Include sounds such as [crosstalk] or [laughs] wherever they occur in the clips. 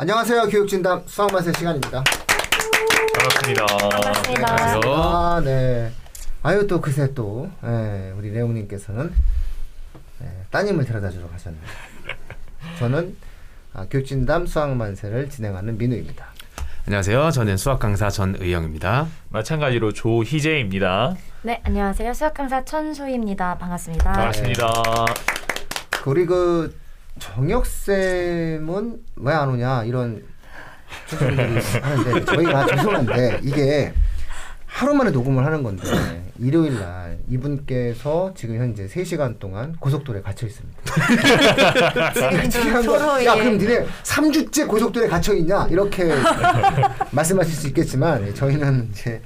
안녕하세요. 교육진담 수학맛의 시간입니다. 반갑습니다. 반갑습니다. 아, 네. 아유, 또 그새 또, 예, 우리 레옹님께서는 예, 따님을 데려다 주러 가셨네요. 저는 아, 교육진담 수학만세를 진행하는 민우입니다. 안녕하세요. 저는 수학 강사 전의영입니다. 마찬가지로 조희재입니다. 네, 안녕하세요. 수학 강사 천소희입니다. 반갑습니다. 반갑습니다. 우리 그 정혁 쌤은 왜 안 오냐 이런 분들이 하는데 저희가 죄송한데 이게 하루 만에 녹음을 하는 건데 일요일 날 이분께서 지금 현재 3시간 동안 고속도로에 갇혀 있습니다. 거, 야 그럼 니네 3주째 고속도로에 갇혀 있냐 이렇게 [laughs] 말씀하실 수 있겠지만 예, 저희는 이제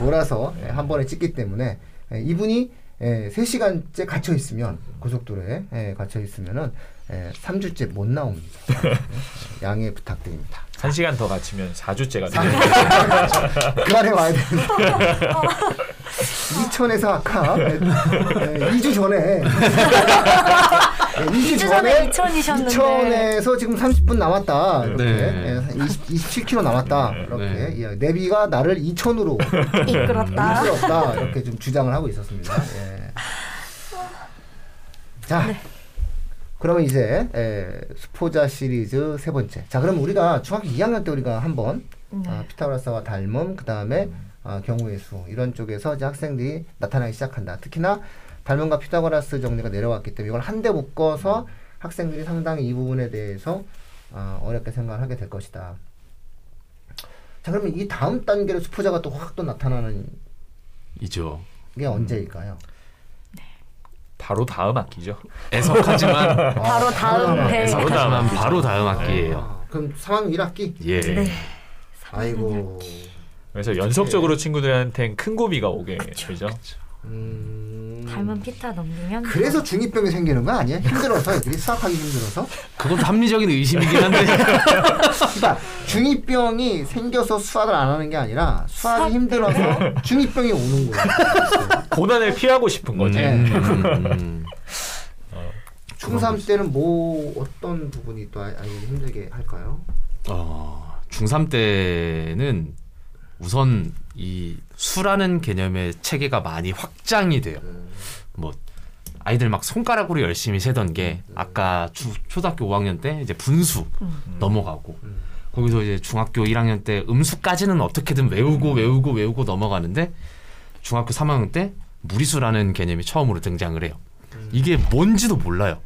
몰아서 예, 한 번에 찍기 때문에 예, 이분이 예, 3시간째 갇혀 있으면 고속도로에 예, 갇혀 있으면은 예, 3주째 못 나옵니다. 예, [laughs] 양해 부탁드립니다. 한 시간 더 갇히면 4주째가 돼요. 그만해 와야 되는데. 이천에서 아까 예, 2주 전에 2주 이주 전에 이천이셨는데. 이천에서 지금 30분 남았다. 이렇게 네. 예, 20, 27km 남았다. 이렇게 네. 예, 내비가 나를 이천으로 이끌었다. 이끌었다. 이렇게 좀 주장을 하고 있었습니다. 예. 자, 네. 그러면 이제 에, 수포자 시리즈 세 번째. 자, 그럼 우리가 중학교 2학년 때 우리가 한번 네. 아, 피타고라스와 닮음, 그 다음에 아, 경우의 수 이런 쪽에서 이제 학생들이 나타나기 시작한다. 특히나 닮음과 피타고라스 정리가 내려왔기 때문에 이걸 한데 묶어서 학생들이 상당히 이 부분에 대해서 아, 어렵게 생각을 하게 될 것이다. 자, 그러면 이 다음 단계로 수포자가 또 확 또 나타나는 이죠. 게 언제일까요? 바로 다음 학기죠. 애석하지만 [laughs] 바로 다음 회. 바로 다음. 바로 다음 학기예요. 아, 그럼 3학년 1학기? 예. 네. 아이고. 그래서 연속적으로 친구들한테는 큰 고비가 오게 되죠. 음... 닮은 피타 넘기면 그래서 중이병이 생기는 거 아니야? 힘들어서 애들이 수학하기 힘들어서? 그것도 합리적인 의심이긴 한데 [laughs] 그러니까 중이병이 생겨서 수학을 안 하는 게 아니라 수학이 힘들어서 중이병이 오는 거야. 고난을 피하고 싶은 거지. 네. 음, 음. [laughs] 중3 때는 뭐 어떤 부분이 또 아이- 아이를 힘들게 할까요? 어, 중3 때는 우선 이 수라는 개념의 체계가 많이 확장이 돼요. 뭐 아이들 막 손가락으로 열심히 세던 게 아까 주, 초등학교 5학년 때 이제 분수 넘어가고 음. 거기서 이제 중학교 1학년 때 음수까지는 어떻게든 외우고 외우고 외우고 넘어가는데 중학교 3학년 때 무리수라는 개념이 처음으로 등장을 해요. 이게 뭔지도 몰라요.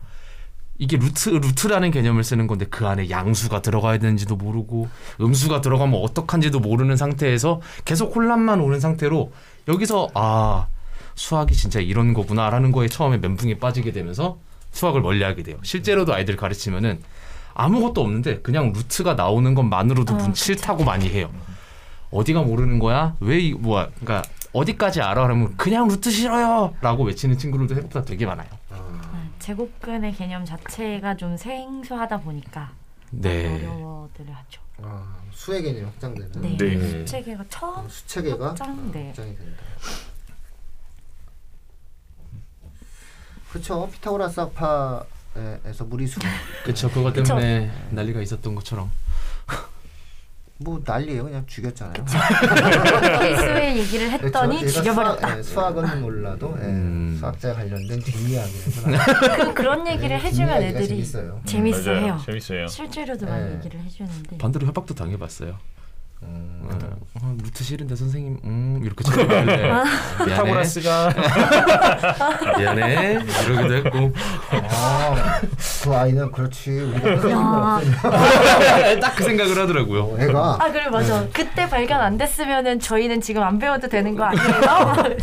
이게 루트 루트라는 개념을 쓰는 건데 그 안에 양수가 들어가야 되는지도 모르고 음수가 들어가면 어떡한지도 모르는 상태에서 계속 혼란만 오는 상태로 여기서 아 수학이 진짜 이런 거구나라는 거에 처음에 멘붕에 빠지게 되면서 수학을 멀리하게 돼요. 실제로도 아이들 가르치면은 아무것도 없는데 그냥 루트가 나오는 것만으로도 어, 문 싫다고 많이 해요. 어디가 모르는 거야? 왜 이 뭐야? 그러니까 어디까지 알아? 그러면 그냥 루트 싫어요라고 외치는 친구들도 생각보다 되게 많아요. 음, 제곱근의 개념 자체가 좀 생소하다 보니까 네. 어려워들 하죠. 아, 수의 개념이 확장되는 네. 네. 수체계가 처음 수체계가 확장, 네. 확장이 된다. 그렇죠. 피타고라스 학파에서 무리수 그렇죠. 그것 그쵸. 때문에 난리가 있었던 것처럼. 뭐 난리예요. 그냥 죽였잖아요. 필수의 [laughs] 얘기를 했더니 그렇죠. 죽여버렸다. 수학, 예, 수학은 몰라도 예, 음. 수학자에 관련된 뒷이야기를 [laughs] 그, 그런 얘기를 해주면 뒷이야기가 애들이 재밌어요. 재밌어요. 맞아요. 재밌어요. 실제로도 많이 네. 얘기를 해주는데 반대로 협박도 당해봤어요. 음. 어, 어, 루트 싫은데 선생님, 음 이렇게 쳐다보길래 미안해, [laughs] 피타고라스가 [laughs] 미안해 이러기도 했고 아, 그 아이는 그렇지. 우리가 야. [laughs] 딱그 생각을 하더라고요. 어, 애가 아 그래 맞아. 그때 발견 안 됐으면은 저희는 지금 안 배워도 되는 거 아니에요?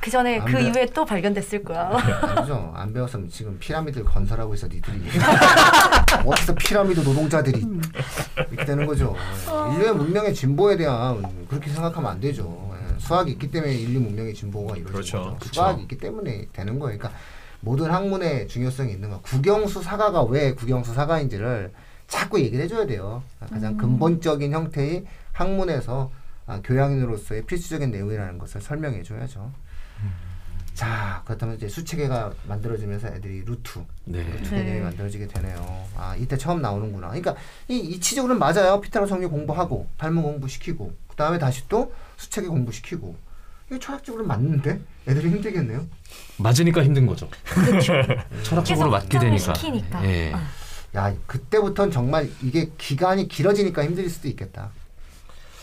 그 전에 안그 배- 이후에 또 발견됐을 거야. 아니죠. 안 배웠으면 지금 피라미드를 건설하고 있어 니들이. 어디서 피라미드 노동자들이 되는 거죠. 인류의 문명의 진보에 대한 그렇게 생각하면 안 되죠. 예, 수학이 있기 때문에 인류 문명의 진보가 이루어지는 그렇죠. 거죠. 수학이 있기 때문에 되는 거예요. 그러니까 모든 학문의 중요성이 있는 거. 국영수 사가가 왜 국영수 사가인지를 자꾸 얘기를 해줘야 돼요. 가장 근본적인 형태의 학문에서 아, 교양인으로서의 필수적인 내용이라는 것을 설명해 줘야죠. 자 그렇다면 이제 수체계가 만들어지면서 애들이 루트 네. 루트 네. 개념이 만들어지게 되네요. 아 이때 처음 나오는구나. 그러니까 이 이치적으로는 맞아요. 피타고라스 정리 공부하고 발문 공부시키고 그 다음에 다시 또 수체계 공부시키고 이게 철학적으로 맞는데 애들이 힘들겠네요. 맞으니까 힘든 거죠. [laughs] 철학적으로 계속 맞게 되니까. 시키니까. 예. 아. 야 그때부터는 정말 이게 기간이 길어지니까 힘들 수도 있겠다.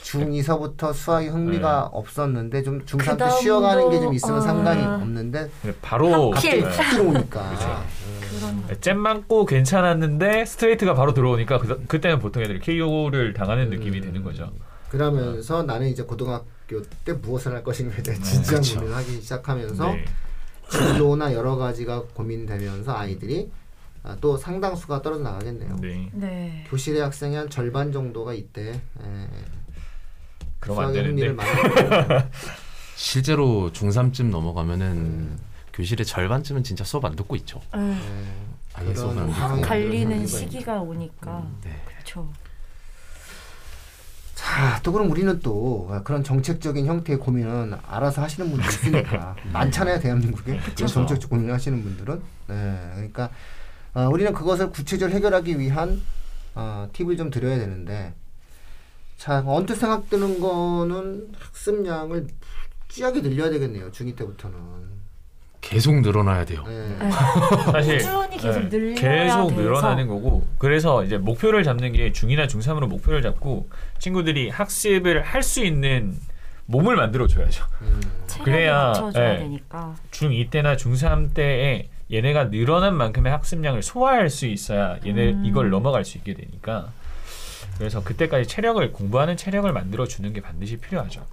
중2서부터 수학에 흥미가 없었는데 좀 중3 때 그다음도, 쉬어가는 게 좀 있으면 어. 상관이 없는데 바로 갑자기. 훅 들어오니까 [laughs] 그런 잼 맞고 괜찮았는데 스트레이트가 바로 들어오니까 그, 그때는 보통 애들이 KO를 당하는 느낌이 되는 거죠. 그러면서 나는 이제 고등학교 때 무엇을 할 것인가에 대해 진지한 그렇죠. 고민을 하기 시작하면서 네. 진로나 여러 가지가 고민되면서 아이들이 아, 또 상당수가 떨어져 나가겠네요. 네. 네. 교실의 학생이 한 절반 정도가 이때 에, 그러면 안 되는데. [laughs] 실제로 중3쯤 넘어가면은 교실의 절반쯤은 진짜 수업 안 듣고 있죠. 에, 아예 수업 안 듣고. 갈리는 시기가 오니까 네. 그렇죠. 자, 또 그럼 우리는 또 그런 정책적인 형태의 고민은 알아서 하시는 분들 있으니까 [laughs] 많잖아요 대한민국에 그런 정책적 고민을 하시는 분들은 네, 그러니까 어, 우리는 그것을 구체적으로 해결하기 위한 어, 팁을 좀 드려야 되는데 자 언뜻 생각드는 거는 학습량을 찌하게 늘려야 되겠네요 중2 때부터는 계속 늘어나야 돼요. 네. 네. 사실 꾸준히 계속 네, 늘려야 계속 돼서. 늘어나는 거고 그래서 이제 목표를 잡는 게 중2나 중3으로 목표를 잡고 친구들이 학습을 할 수 있는 몸을 만들어 줘야죠. 음, 그래야. 되니까. 중2 때나 중3 때에 얘네가 늘어난 만큼의 학습량을 소화할 수 있어야 얘네 음. 이걸 넘어갈 수 있게 되니까 그래서 그때까지 체력을 공부하는 체력을 만들어 주는 게 반드시 필요하죠.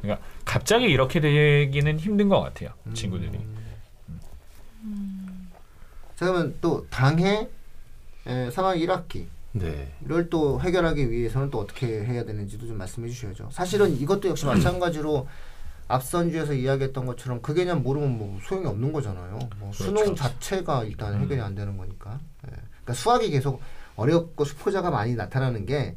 그러니까 갑자기 이렇게 되기는 힘든 것 같아요 친구들이. 자 그러면 또 당해 에, 3학 1학기 네. 이걸 또 해결하기 위해서는 또 어떻게 해야 되는지도 좀 말씀해 주셔야죠. 사실은 이것도 역시 마찬가지로 앞선 주에서 이야기했던 것처럼 그 개념 모르면 뭐 소용이 없는 거잖아요. 뭐 수능 그렇죠. 자체가 일단 해결이 안 되는 거니까. 예. 그러니까 수학이 계속 어렵고 수포자가 많이 나타나는 게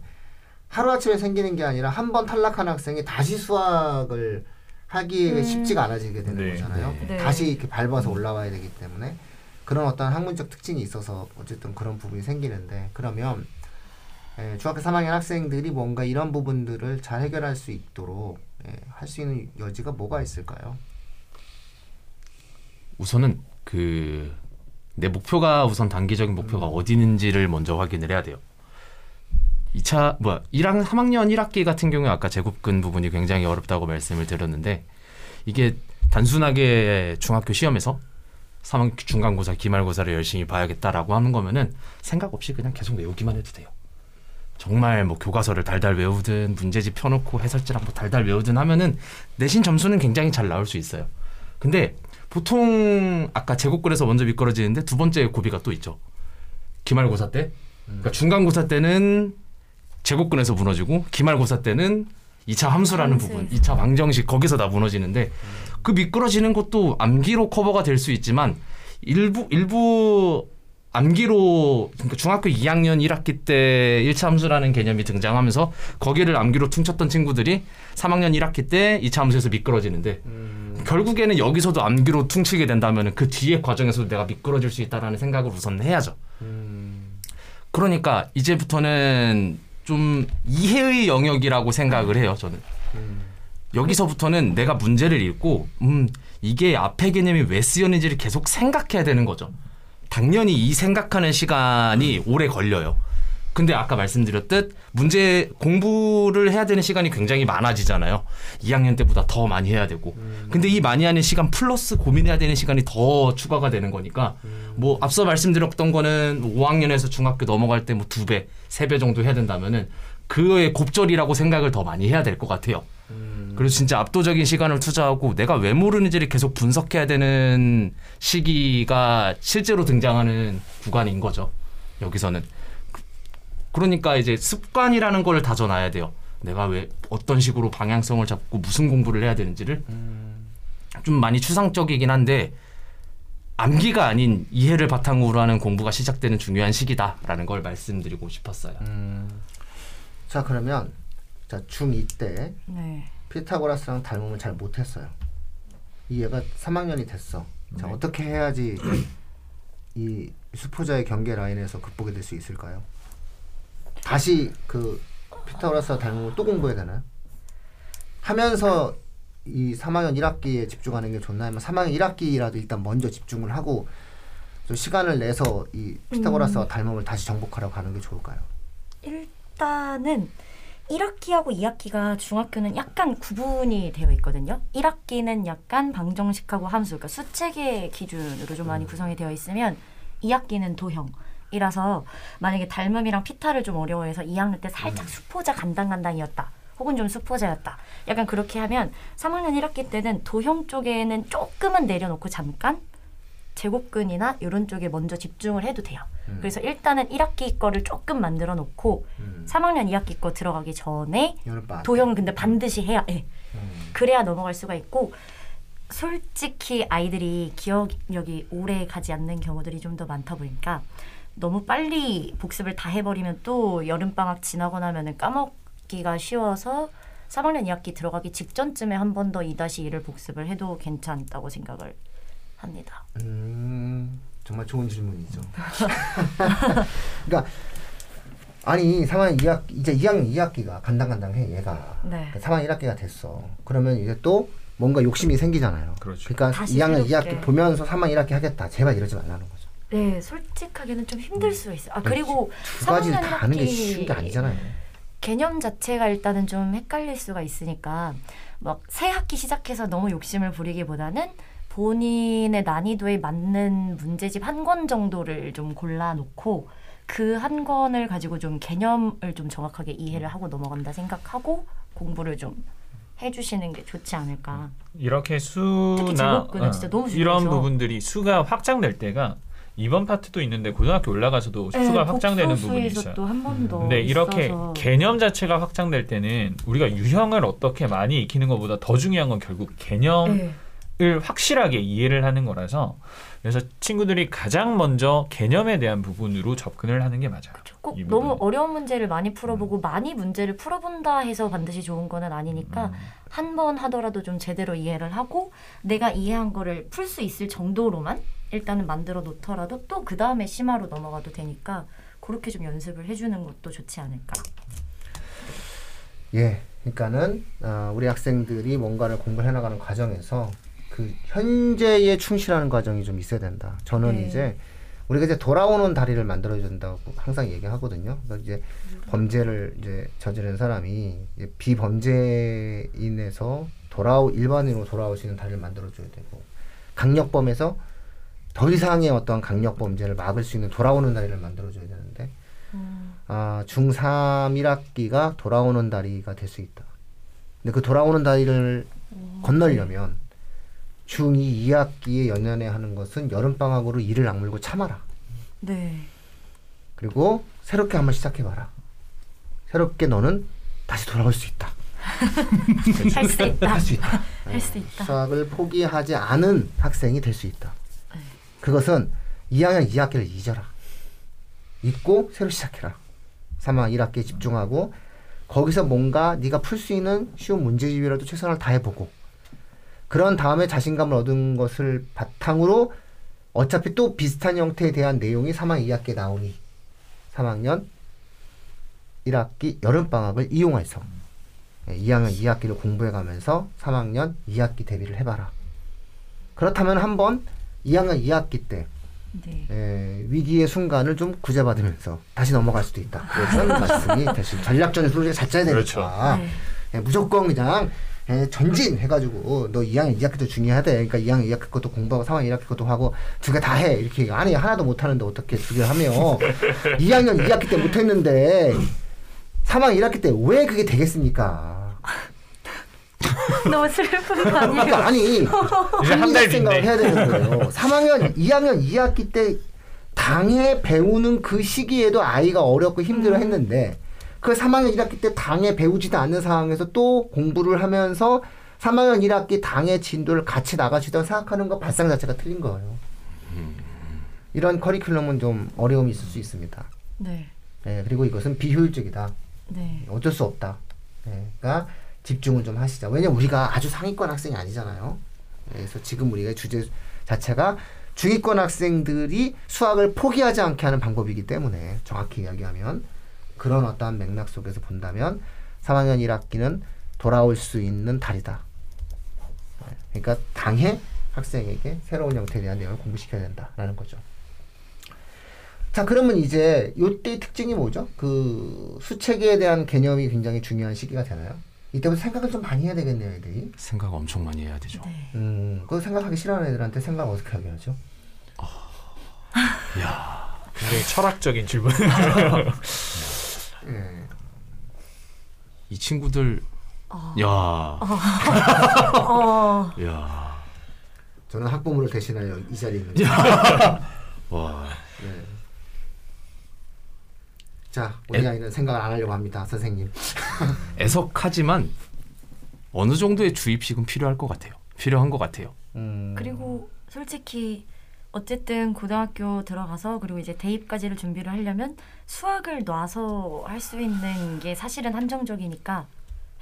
하루아침에 생기는 게 아니라 한 번 탈락한 학생이 다시 수학을 하기에 음. 쉽지가 않아지게 되는 네. 거잖아요. 네. 다시 이렇게 밟아서 올라와야 되기 때문에 그런 어떤 학문적 특징이 있어서 어쨌든 그런 부분이 생기는데 그러면 예, 중학교 3학년 학생들이 뭔가 이런 부분들을 잘 해결할 수 있도록 예, 할수 있는 여지가 뭐가 있을까요? 우선은 그 내 목표가 우선 단기적인 목표가 어디 있는지를 먼저 확인을 해야 돼요. 2차 뭐야 1학 3학년 1학기 같은 경우에 아까 제곱근 부분이 굉장히 어렵다고 말씀을 드렸는데 이게 단순하게 중학교 시험에서 3학 중간고사 기말고사를 열심히 봐야겠다라고 하는 거면은 생각 없이 그냥 계속 외우기만 해도 돼요. 정말 뭐 교과서를 달달 외우든 문제집 펴놓고 해설지랑 뭐 달달 외우든 하면은 내신 점수는 굉장히 잘 나올 수 있어요. 근데 보통 아까 제곱글에서 먼저 미끄러지는데 두 번째 고비가 또 있죠. 기말고사 때. 그러니까 중간고사 때는 제곱근에서 무너지고 기말고사 때는 2차 함수라는. 부분, 2차 방정식 거기서 다 무너지는데 그 미끄러지는 것도 암기로 커버가 될 수 있지만 일부 일부 암기로 그러니까 중학교 2학년 1학기 때 1차 함수라는 개념이 등장하면서 거기를 암기로 퉁쳤던 친구들이 3학년 1학기 때 2차 함수에서 미끄러지는데 결국에는 여기서도 암기로 퉁치게 된다면 그 뒤에 과정에서도 내가 미끄러질 수 있다라는 생각을 우선 해야죠. 그러니까 이제부터는 좀 이해의 영역이라고 생각을 해요, 저는. 여기서부터는 내가 문제를 읽고, 음, 이게 앞에 개념이 왜 쓰였는지를 계속 생각해야 되는 거죠. 당연히 이 생각하는 시간이 오래 걸려요. 근데 아까 말씀드렸듯 문제 공부를 해야 되는 시간이 굉장히 많아지잖아요. 2학년 때보다 더 많이 해야 되고. 근데 이 많이 하는 시간 플러스 고민해야 되는 시간이 더 추가가 되는 거니까 뭐 앞서 말씀드렸던 거는 5학년에서 중학교 넘어갈 때 뭐 두 배, 세 배 정도 해야 된다면은 그의 곱절이라고 생각을 더 많이 해야 될 것 같아요. 그래서 진짜 압도적인 시간을 투자하고 내가 왜 모르는지를 계속 분석해야 되는 시기가 실제로 등장하는 구간인 거죠. 여기서는. 그- 그러니까 이제 습관이라는 걸 다져놔야 돼요. 내가 왜 어떤 식으로 방향성을 잡고 무슨 공부를 해야 되는지를 좀 많이 추상적이긴 한데 암기가 아닌 이해를 바탕으로 하는 공부가 시작되는 중요한 시기다라는 걸 말씀드리고 싶었어요. 자 그러면 자 중2 때 네. 피타고라스랑 닮으면 잘 못했어요. 이 얘가 3학년이 됐어. 자 네. 어떻게 해야지 이 수포자의 경계 라인에서 극복이 될 수 있을까요? 다시 그 피타고라스 걸또 공부해야 되나요? 하면서 이 3학년 1학기에 집중하는 게 좋나 아니면 3학년 1학기라도 일단 먼저 집중을 하고 좀 시간을 내서 이 피타고라스와 닮음을 다시 정복하러 가는 게 좋을까요? 일단은 1학기하고 2학기가 중학교는 약간 구분이 되어 있거든요. 1학기는 약간 방정식하고 함수, 그러니까 수체계 기준으로 좀 많이 구성이 되어 있으면 2학기는 도형 이라서 만약에 닮음이랑 피타를 좀 어려워해서 2학년 때 살짝 수포자 간당간당이었다. 혹은 좀 수포자였다. 약간 그렇게 하면 3학년 1학기 때는 도형 쪽에는 조금은 내려놓고 잠깐 제곱근이나 이런 쪽에 먼저 집중을 해도 돼요. 음. 그래서 일단은 1학기 거를 조금 만들어 놓고 음. 3학년 2학기 거 들어가기 전에 도형 근데 반드시 해야 해. 음. 그래야 넘어갈 수가 있고 솔직히 아이들이 기억력이 오래 가지 않는 경우들이 좀 더 많다 보니까 너무 빨리 복습을 다 해버리면 또 여름방학 지나고 나면은 까먹기가 쉬워서 3학년 2학기 들어가기 직전쯤에 한 번 더 2-1을 복습을 해도 괜찮다고 생각을 합니다. 음, 정말 좋은 질문이죠. [laughs] [laughs] 그러니까 아니 3학년 2학 이제 2학년 2학기가 간당간당해 얘가. 네. 3학년 1학기가 됐어. 그러면 이제 또 뭔가 욕심이 생기잖아요. 그렇죠. 그러니까 다시 2학년 새롭게. 2학기 보면서 3학년 1학기 하겠다. 제발 이러지 말라는 거죠. 네, 솔직하게는 좀 힘들 수 있어요. 아 그리고 두 가지를 3학년 다 하는 게 1학기 쉬운 게 아니잖아요. 개념 자체가 일단은 좀 헷갈릴 수가 있으니까 막 새 학기 시작해서 너무 욕심을 부리기보다는 본인의 난이도에 맞는 문제집 한 권 정도를 좀 골라놓고 그 한 권을 가지고 좀 개념을 좀 정확하게 이해를 하고 넘어간다 생각하고 공부를 좀 해주시는 게 좋지 않을까. 이렇게 특히 수나 너무 이런. 부분들이 수가 확장될 때가 이번 파트도 있는데 고등학교 올라가서도 네, 수가 확장되는 부분이 있어요. 또한번 더. 근데 이렇게 있어서. 개념 자체가 확장될 때는 우리가 유형을 어떻게 많이 익히는 것보다 더 중요한 건 결국 개념 을 네. 확실하게 이해를 하는 거라서 그래서 친구들이 가장 먼저 개념에 대한 부분으로 접근을 하는 게 맞아요. 꼭이 너무 부분은. 어려운 문제를 많이 풀어보고 많이 문제를 풀어본다 해서 반드시 좋은 거는 아니니까 한번 하더라도 좀 제대로 이해를 하고 내가 이해한 거를 풀 수 있을 정도로만 일단은 만들어 놓더라도 또 그 다음에 심화로 넘어가도 되니까 그렇게 좀 연습을 해주는 것도 좋지 않을까. 예, 그러니까는 어, 우리 학생들이 뭔가를 공부해 나가는 과정에서 그 현재에 충실하는 과정이 좀 있어야 된다. 저는 네. 이제 우리가 이제 돌아오는 다리를 만들어야 된다고 항상 얘기하거든요. 그러니까 이제 범죄를 이제 저지른 사람이 이제 비범죄인에서 돌아오 일반인으로 돌아올 수 있는 다리를 만들어줘야 되고 강력범에서 더 이상의 어떤 강력 범죄를 막을 수 있는 돌아오는 다리를 만들어줘야 되는데 아, 중3 1학기가 돌아오는 다리가 될 수 있다. 근데 그 돌아오는 다리를 건너려면 중2 2학기에 연연해 하는 것은 여름방학으로 이를 악물고 참아라. 네. 그리고 새롭게 한번 시작해봐라. 새롭게 너는 다시 돌아올 수 있다. [laughs] 할 수 있다. 할 수 있다. 할 수 있다. 수학을 포기하지 않은 학생이 될 수 있다. 네. 그것은 2학년 2학기를 잊어라. 잊고 새로 시작해라. 3학년 1학기에 집중하고 거기서 뭔가 네가 풀 수 있는 쉬운 문제집이라도 최선을 다해보고 그런 다음에 자신감을 얻은 것을 바탕으로 어차피 또 비슷한 형태에 대한 내용이 3학년 2학기에 나오니 3학년 1학기 여름방학을 이용해서 예, 2학년 2학기를 공부해가면서 3학년 2학기 대비를 해봐라. 그렇다면 한번 2학년 2학기 때 네. 예, 위기의 순간을 좀 구제받으면서 다시 넘어갈 수도 있다. 그런 [laughs] 말씀이 대신 전략전술 우리가 잘 짜야 되니까 그렇죠. 네. 예, 무조건 그냥 예, 전진 해가지고 너 2학년 2학기 도 중요하대. 그러니까 2학년 2학기 것도 공부하고 3학년 1학기 것도 하고 두 개 다 해. 이렇게 아니 하나도 못 하는데 어떻게 두 개 하며 [laughs] 2학년 2학기 때 못했는데 3학년 1학기 때 왜 그게 되겠습니까? [laughs] 너무 슬픈 거 아니에요? 그러니까 아니 [laughs] 합리적 생각을. 해야 되는 거예요. 3학년, 2학년 2학기 때 당해 배우는 그 시기에도 아이가 어렵고 힘들어 했는데 그 3학년 1학기 때 당해 배우지도 않는 상황에서 또 공부를 하면서 3학년 1학기 당해 진도를 같이 나가시던 생각하는 거 발상 자체가 틀린 거예요. 이런 커리큘럼은 좀 어려움이 있을 수 있습니다. 네. 예, 그리고 이것은 비효율적이다. 네. 어쩔 수 없다. 예, 그러니까 집중을 좀 하시자. 왜냐면 우리가 아주 상위권 학생이 아니잖아요. 그래서 지금 우리가 주제 자체가 중위권 학생들이 수학을 포기하지 않게 하는 방법이기 때문에 정확히 이야기하면 그런 어떠한 맥락 속에서 본다면 3학년 1학기는 돌아올 수 있는 달이다. 네, 그러니까 당해 학생에게 새로운 형태에 대한 내용을 공부시켜야 된다라는 거죠. 자, 그러면 이제 요때 특징이 뭐죠? 그 수체계에 대한 개념이 굉장히 중요한 시기가 되나요? 이때부터 생각을 좀 많이 해야 되겠네요, 애들이. 생각 엄청 많이 해야 되죠. 네. 음, 그 생각하기 싫어하는 애들한테 생각 어떻게 하게 하죠? [laughs] 야, 굉장히 철학적인 질문. [laughs] 예. 이 친구들 어. 야, 어. [laughs] 야, 저는 학부모를 대신하여 이 자리에 있는. [laughs] 와, 네. 자, 우리 애- 아이는 생각을 안 하려고 합니다, 선생님. [laughs] 애석하지만 어느 정도의 주입식은 필요할 것 같아요. 필요한 것 같아요. 음, 그리고 솔직히 어쨌든 고등학교 들어가서 그리고 이제 대입까지를 준비를 하려면 수학을 놔서 할 수 있는 게 사실은 한정적이니까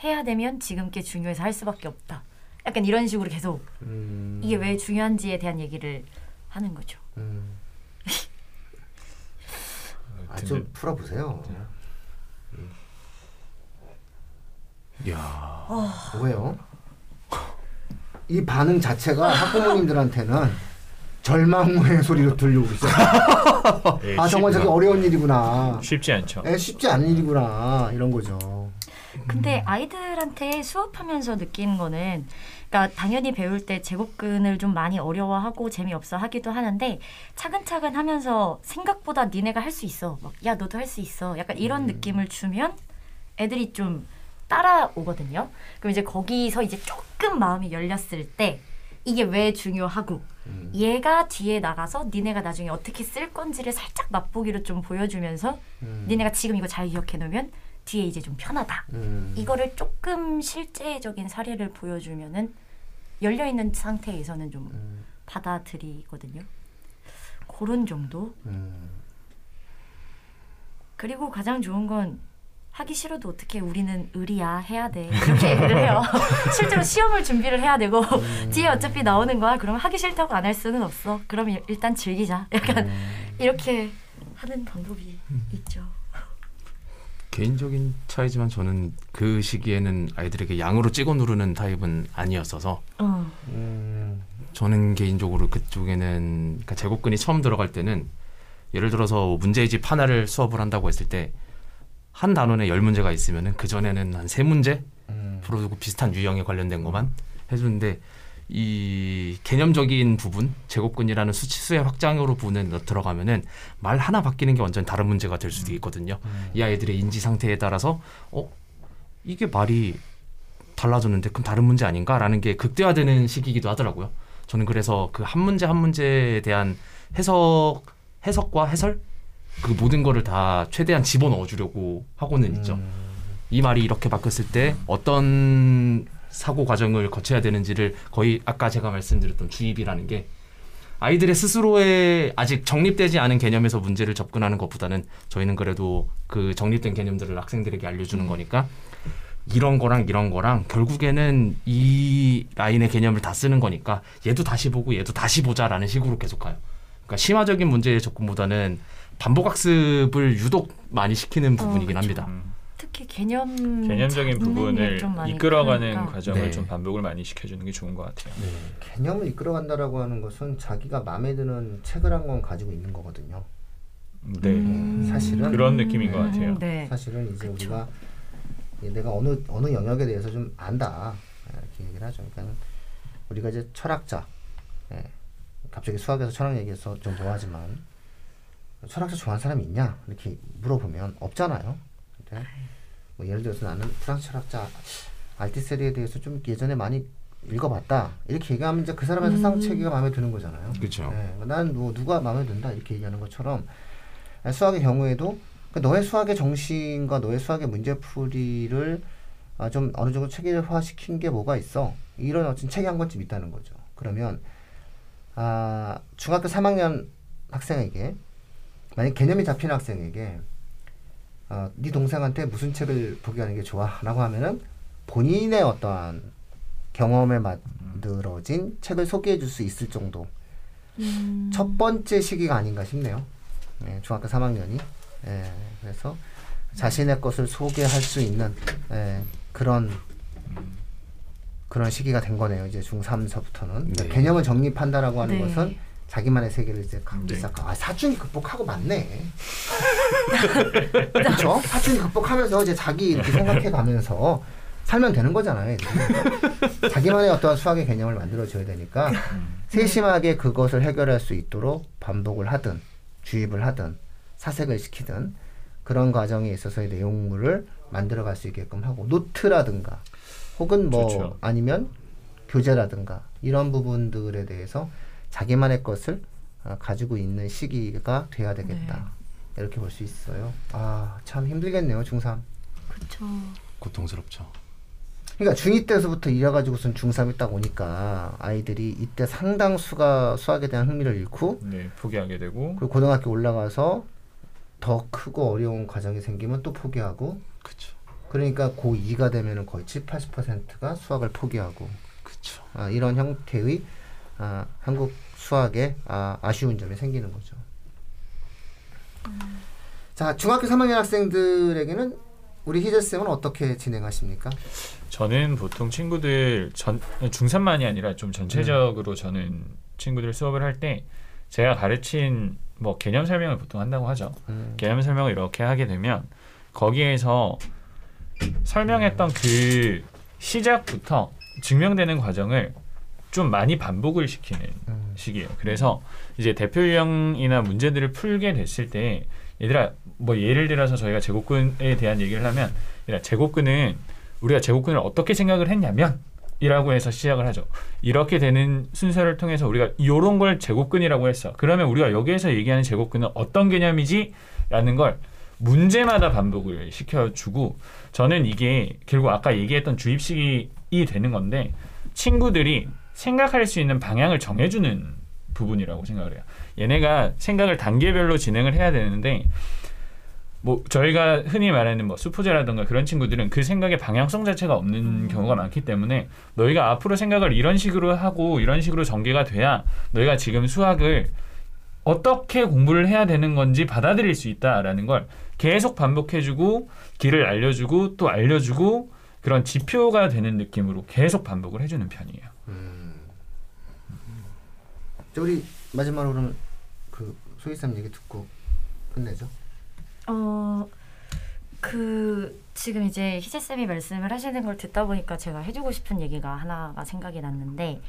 해야 되면 지금 게 중요해서 할 수밖에 없다. 약간 이런 식으로 계속 음, 이게 왜 중요한지에 대한 얘기를 하는 거죠. 음, 아, 좀 풀어보세요. 야, 왜요? 이 반응 자체가 학부모님들한테는 절망의 소리로 들려오고 있어요. 예, [laughs] 아 정말 쉽- 저게 어려운 일이구나. 쉽지 않죠. 에, 쉽지 않은 일이구나 이런 거죠. 근데 아이들한테 수업하면서 느끼는 거는 그러니까 당연히 배울 때 제곱근을 좀 많이 어려워하고 재미없어 하기도 하는데 차근차근 하면서 생각보다 니네가 할 수 있어. 막, 야 너도 할 수 있어. 약간 이런 느낌을 주면 애들이 좀 따라오거든요. 그럼 이제 거기서 이제 조금 마음이 열렸을 때 이게 왜 중요하고 음. 얘가 뒤에 나가서 니네가 나중에 어떻게 쓸 건지를 살짝 맛보기로 좀 보여주면서 음. 니네가 지금 이거 잘 기억해 놓으면 뒤에 이제 좀 편하다. 음. 이거를 조금 실제적인 사례를 보여주면은 열려 있는 상태에서는 좀 음. 받아들이거든요. 그런 정도. 음. 그리고 가장 좋은 건 하기 싫어도 어떻게 우리는 의리야 해야 돼 이렇게 얘기를 해요. [laughs] 실제로 시험을 준비를 해야 되고 뒤에 어차피 나오는 거야. 그러면 하기 싫다고 안 할 수는 없어. 그럼 일- 일단 즐기자. 약간 이렇게 하는 방법이 있죠. 개인적인 차이지만 저는 그 시기에는 아이들에게 양으로 찍어 누르는 타입은 아니었어서 어. 음. 저는 개인적으로 그쪽에는 그러니까 제곱근이 처음 들어갈 때는 예를 들어서 문제집 하나를 수업을 한다고 했을 때 한 단원에 열 문제가 있으면은 그 전에는 한 세 문제 음. 풀어두고 비슷한 유형에 관련된 것만 해주는데 이 개념적인 부분 제곱근이라는 수치 수의 확장으로 부분에 넣- 들어가면은 말 하나 바뀌는 게 완전 다른 문제가 될 수도 있거든요. 이 아이들의 인지 상태에 따라서 어 이게 말이 달라졌는데 그럼 다른 문제 아닌가라는 게 극대화되는 시기이기도 하더라고요. 저는 그래서 그 한 문제 한 문제에 대한 해석 해석과 해설 그 모든 거를 다 최대한 집어넣어 주려고 하고는 있죠. 음. 이 말이 이렇게 바뀌었을 때 어떤 사고 과정을 거쳐야 되는지를 거의 아까 제가 말씀드렸던 주입이라는 게 아이들의 스스로의 아직 정립되지 않은 개념에서 문제를 접근하는 것보다는 저희는 그래도 그 정립된 개념들을 학생들에게 알려주는 거니까 이런 거랑 이런 거랑 결국에는 이 라인의 개념을 다 쓰는 거니까 얘도 다시 보고 얘도 다시 보자라는 식으로 계속 가요. 그러니까 심화적인 문제의 접근보다는 반복 학습을 유독 많이 시키는 부분이긴 그쵸. 합니다. 음, 특히 개념 개념적인 부분을 이끌어가는 그러니까. 과정을 네. 좀 반복을 많이 시켜주는 게 좋은 것 같아요. 개념을 이끌어간다라고 하는 것은 자기가 마음에 드는 책을 한 권 가지고 있는 거거든요. 네, 음. 사실은 그런 느낌인 것 같아요. 음, 네. 사실은 이제 그쵸. 우리가 예, 내가 어느 어느 영역에 대해서 좀 안다 이렇게 얘기를 하죠. 그러니까 우리가 이제 철학자, 예, 갑자기 수학에서 철학 얘기해서 좀 뭐하지만 철학자 좋아하는 사람이 있냐 이렇게 물어보면 없잖아요. 근데 뭐 예를 들어서 나는 프랑스 철학자 알티세리에 대해서 좀 예전에 많이 읽어봤다 이렇게 얘기하면 이제 그 사람의 세상 체계가 마음에 드는 거잖아요. 그렇죠. 네, 난뭐 누가 마음에 든다 이렇게 얘기하는 것처럼 수학의 경우에도 그 너의 수학의 정신과 너의 수학의 문제풀이를 아, 좀 어느 정도 체계화 시킨 게 뭐가 있어 이런 어떤 책이 한 권쯤 있다는 거죠. 그러면 아, 중학교 3학년 학생에게 만약 개념이 잡힌 학생에게 어, 네 동생한테 무슨 책을 보게 하는 게 좋아라고 하면은 본인의 어떠한 경험에 만들어진 책을 소개해 줄 수 있을 정도 음. 첫 번째 시기가 아닌가 싶네요. 예, 중학교 3학년이 예, 그래서 자신의 것을 소개할 수 있는 예, 그런 그런 시기가 된 거네요. 이제 중3서부터는 네. 개념을 정립한다라고 하는 네. 것은 자기만의 세계를 이제 갖기 네. 시작하고 아 사춘기 극복하고 맞네. [laughs] 그렇죠? 사춘기 극복하면서 이제 자기 이렇게 생각해가면서 살면 되는 거잖아요. 자기만의 어떤 수학의 개념을 만들어줘야 되니까 세심하게 그것을 해결할 수 있도록 반복을 하든 주입을 하든 사색을 시키든 그런 과정에 있어서의 내용물을 만들어갈 수 있게끔 하고 노트라든가 혹은 뭐 좋죠. 아니면 교재라든가 이런 부분들에 대해서 자기만의 것을 어, 가지고 있는 시기가 돼야 되겠다 이렇게 볼 수 있어요. 아 참 힘들겠네요 중3. 그렇죠. 고통스럽죠. 그러니까 중2 때서부터 이래가지고선 중3이 딱 오니까 아이들이 이때 상당수가 수학에 대한 흥미를 잃고 네, 포기하게 되고 그리고 고등학교 올라가서 더 크고 어려운 과정이 생기면 또 포기하고 그렇죠. 그러니까 고2가 되면은 거의 7, 80%가 수학을 포기하고 그렇죠. 아, 이런 형태의 아, 한국 수학에 아, 아쉬운 점이 생기는 거죠. 자, 중학교 3학년 학생들에게는 우리 희재 쌤은 어떻게 진행하십니까? 저는 보통 친구들 전 중3만이 아니라 좀 전체적으로 저는 친구들 수업을 할 때 제가 가르친 뭐 개념 설명을 보통 한다고 하죠. 음, 개념 설명을 이렇게 하게 되면 거기에서 설명했던 그 시작부터 증명되는 과정을 좀 많이 반복을 시키는 음, 식이에요. 그래서 이제 대표 유형이나 문제들을 풀게 됐을 때 얘들아 뭐 예를 들어서 저희가 제곱근에 대한 얘기를 하면 얘들아 제곱근은 우리가 제곱근을 어떻게 생각을 했냐면 이라고 해서 시작을 하죠. 이렇게 되는 순서를 통해서 우리가 이런 걸 제곱근이라고 했어. 그러면 우리가 여기에서 얘기하는 제곱근은 어떤 개념이지? 라는 걸 문제마다 반복을 시켜주고 저는 이게 결국 아까 얘기했던 주입식이 되는 건데 친구들이 생각할 수 있는 방향을 정해주는 부분이라고 생각을 해요. 얘네가 생각을 단계별로 진행을 해야 되는데 뭐 저희가 흔히 말하는 뭐 수포자라든가 그런 친구들은 그 생각의 방향성 자체가 없는 경우가 많기 때문에 너희가 앞으로 생각을 이런 식으로 하고 이런 식으로 전개가 돼야 너희가 지금 수학을 어떻게 공부를 해야 되는 건지 받아들일 수 있다라는 걸 계속 반복해주고 길을 알려주고 또 알려주고 그런 지표가 되는 느낌으로 계속 반복을 해주는 편이에요. 자, 우리 마지막으로 그러면 그 소희 쌤 얘기 듣고 끝내죠. 어, 그 지금 이제 희재 쌤이 말씀을 하시는 걸 듣다 보니까 제가 해주고 싶은 얘기가 하나가 생각이 났는데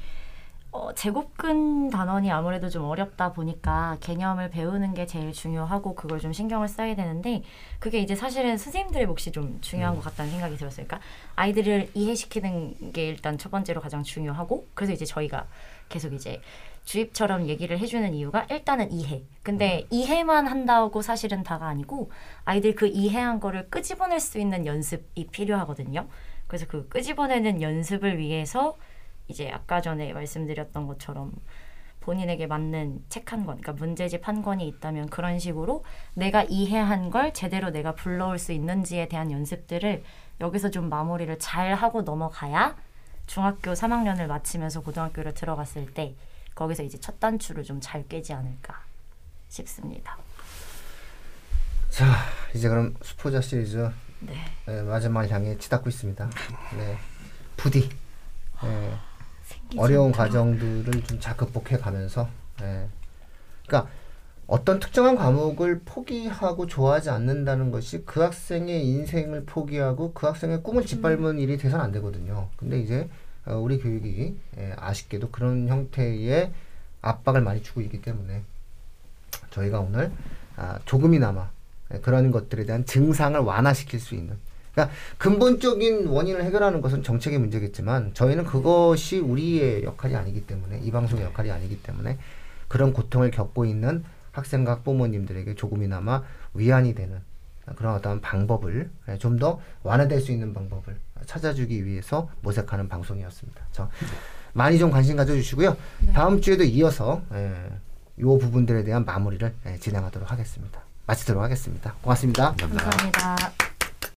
어, 제곱근 단원이 아무래도 좀 어렵다 보니까 개념을 배우는 게 제일 중요하고 그걸 좀 신경을 써야 되는데 그게 이제 사실은 선생님들의 몫이 좀 중요한 것 같다는 생각이 들었어요. 그러니까 아이들을 이해시키는 게 일단 첫 번째로 가장 중요하고 그래서 이제 저희가 계속 이제 주입처럼 얘기를 해주는 이유가 일단은 이해. 근데 이해만 한다고 사실은 다가 아니고 아이들 그 이해한 거를 끄집어낼 수 있는 연습이 필요하거든요. 그래서 그 끄집어내는 연습을 위해서 이제 아까 전에 말씀드렸던 것처럼 본인에게 맞는 책 한 권, 그러니까 문제집 한 권이 있다면 그런 식으로 내가 이해한 걸 제대로 내가 불러올 수 있는지에 대한 연습들을 여기서 좀 마무리를 잘 하고 넘어가야 중학교 3학년을 마치면서 고등학교를 들어갔을 때 거기서 이제 첫 단추를 좀 잘 깨지 않을까 싶습니다. 자, 이제 그럼 수포자 시리즈 네. 네, 마지막을 향해 치닫고 있습니다. 네, 부디 네, 어려운. 과정들을 좀 잘 극복해 가면서 예. 그러니까 어떤 특정한 과목을 포기하고 좋아하지 않는다는 것이 그 학생의 인생을 포기하고 그 학생의 꿈을 짓밟은 일이 돼서는 안 되거든요. 근데 이제 어, 우리 교육이 예, 아쉽게도 그런 형태의 압박을 많이 주고 있기 때문에 저희가 오늘 아, 조금이나마 예, 그런 것들에 대한 증상을 완화시킬 수 있는 그러니까 근본적인 원인을 해결하는 것은 정책의 문제겠지만 저희는 그것이 우리의 역할이 아니기 때문에 이 방송의 역할이 아니기 때문에 그런 고통을 겪고 있는 학생과 학부모님들에게 조금이나마 위안이 되는 그런 어떤 방법을 예, 좀더 완화될 수 있는 방법을 찾아주기 위해서 모색하는 방송이었습니다. 저 많이 좀 관심 가져주시고요. 다음 주에도 이어서 예, 이 부분들에 대한 마무리를 예, 진행하도록 하겠습니다. 마치도록 하겠습니다. 고맙습니다. 감사합니다. 감사합니다.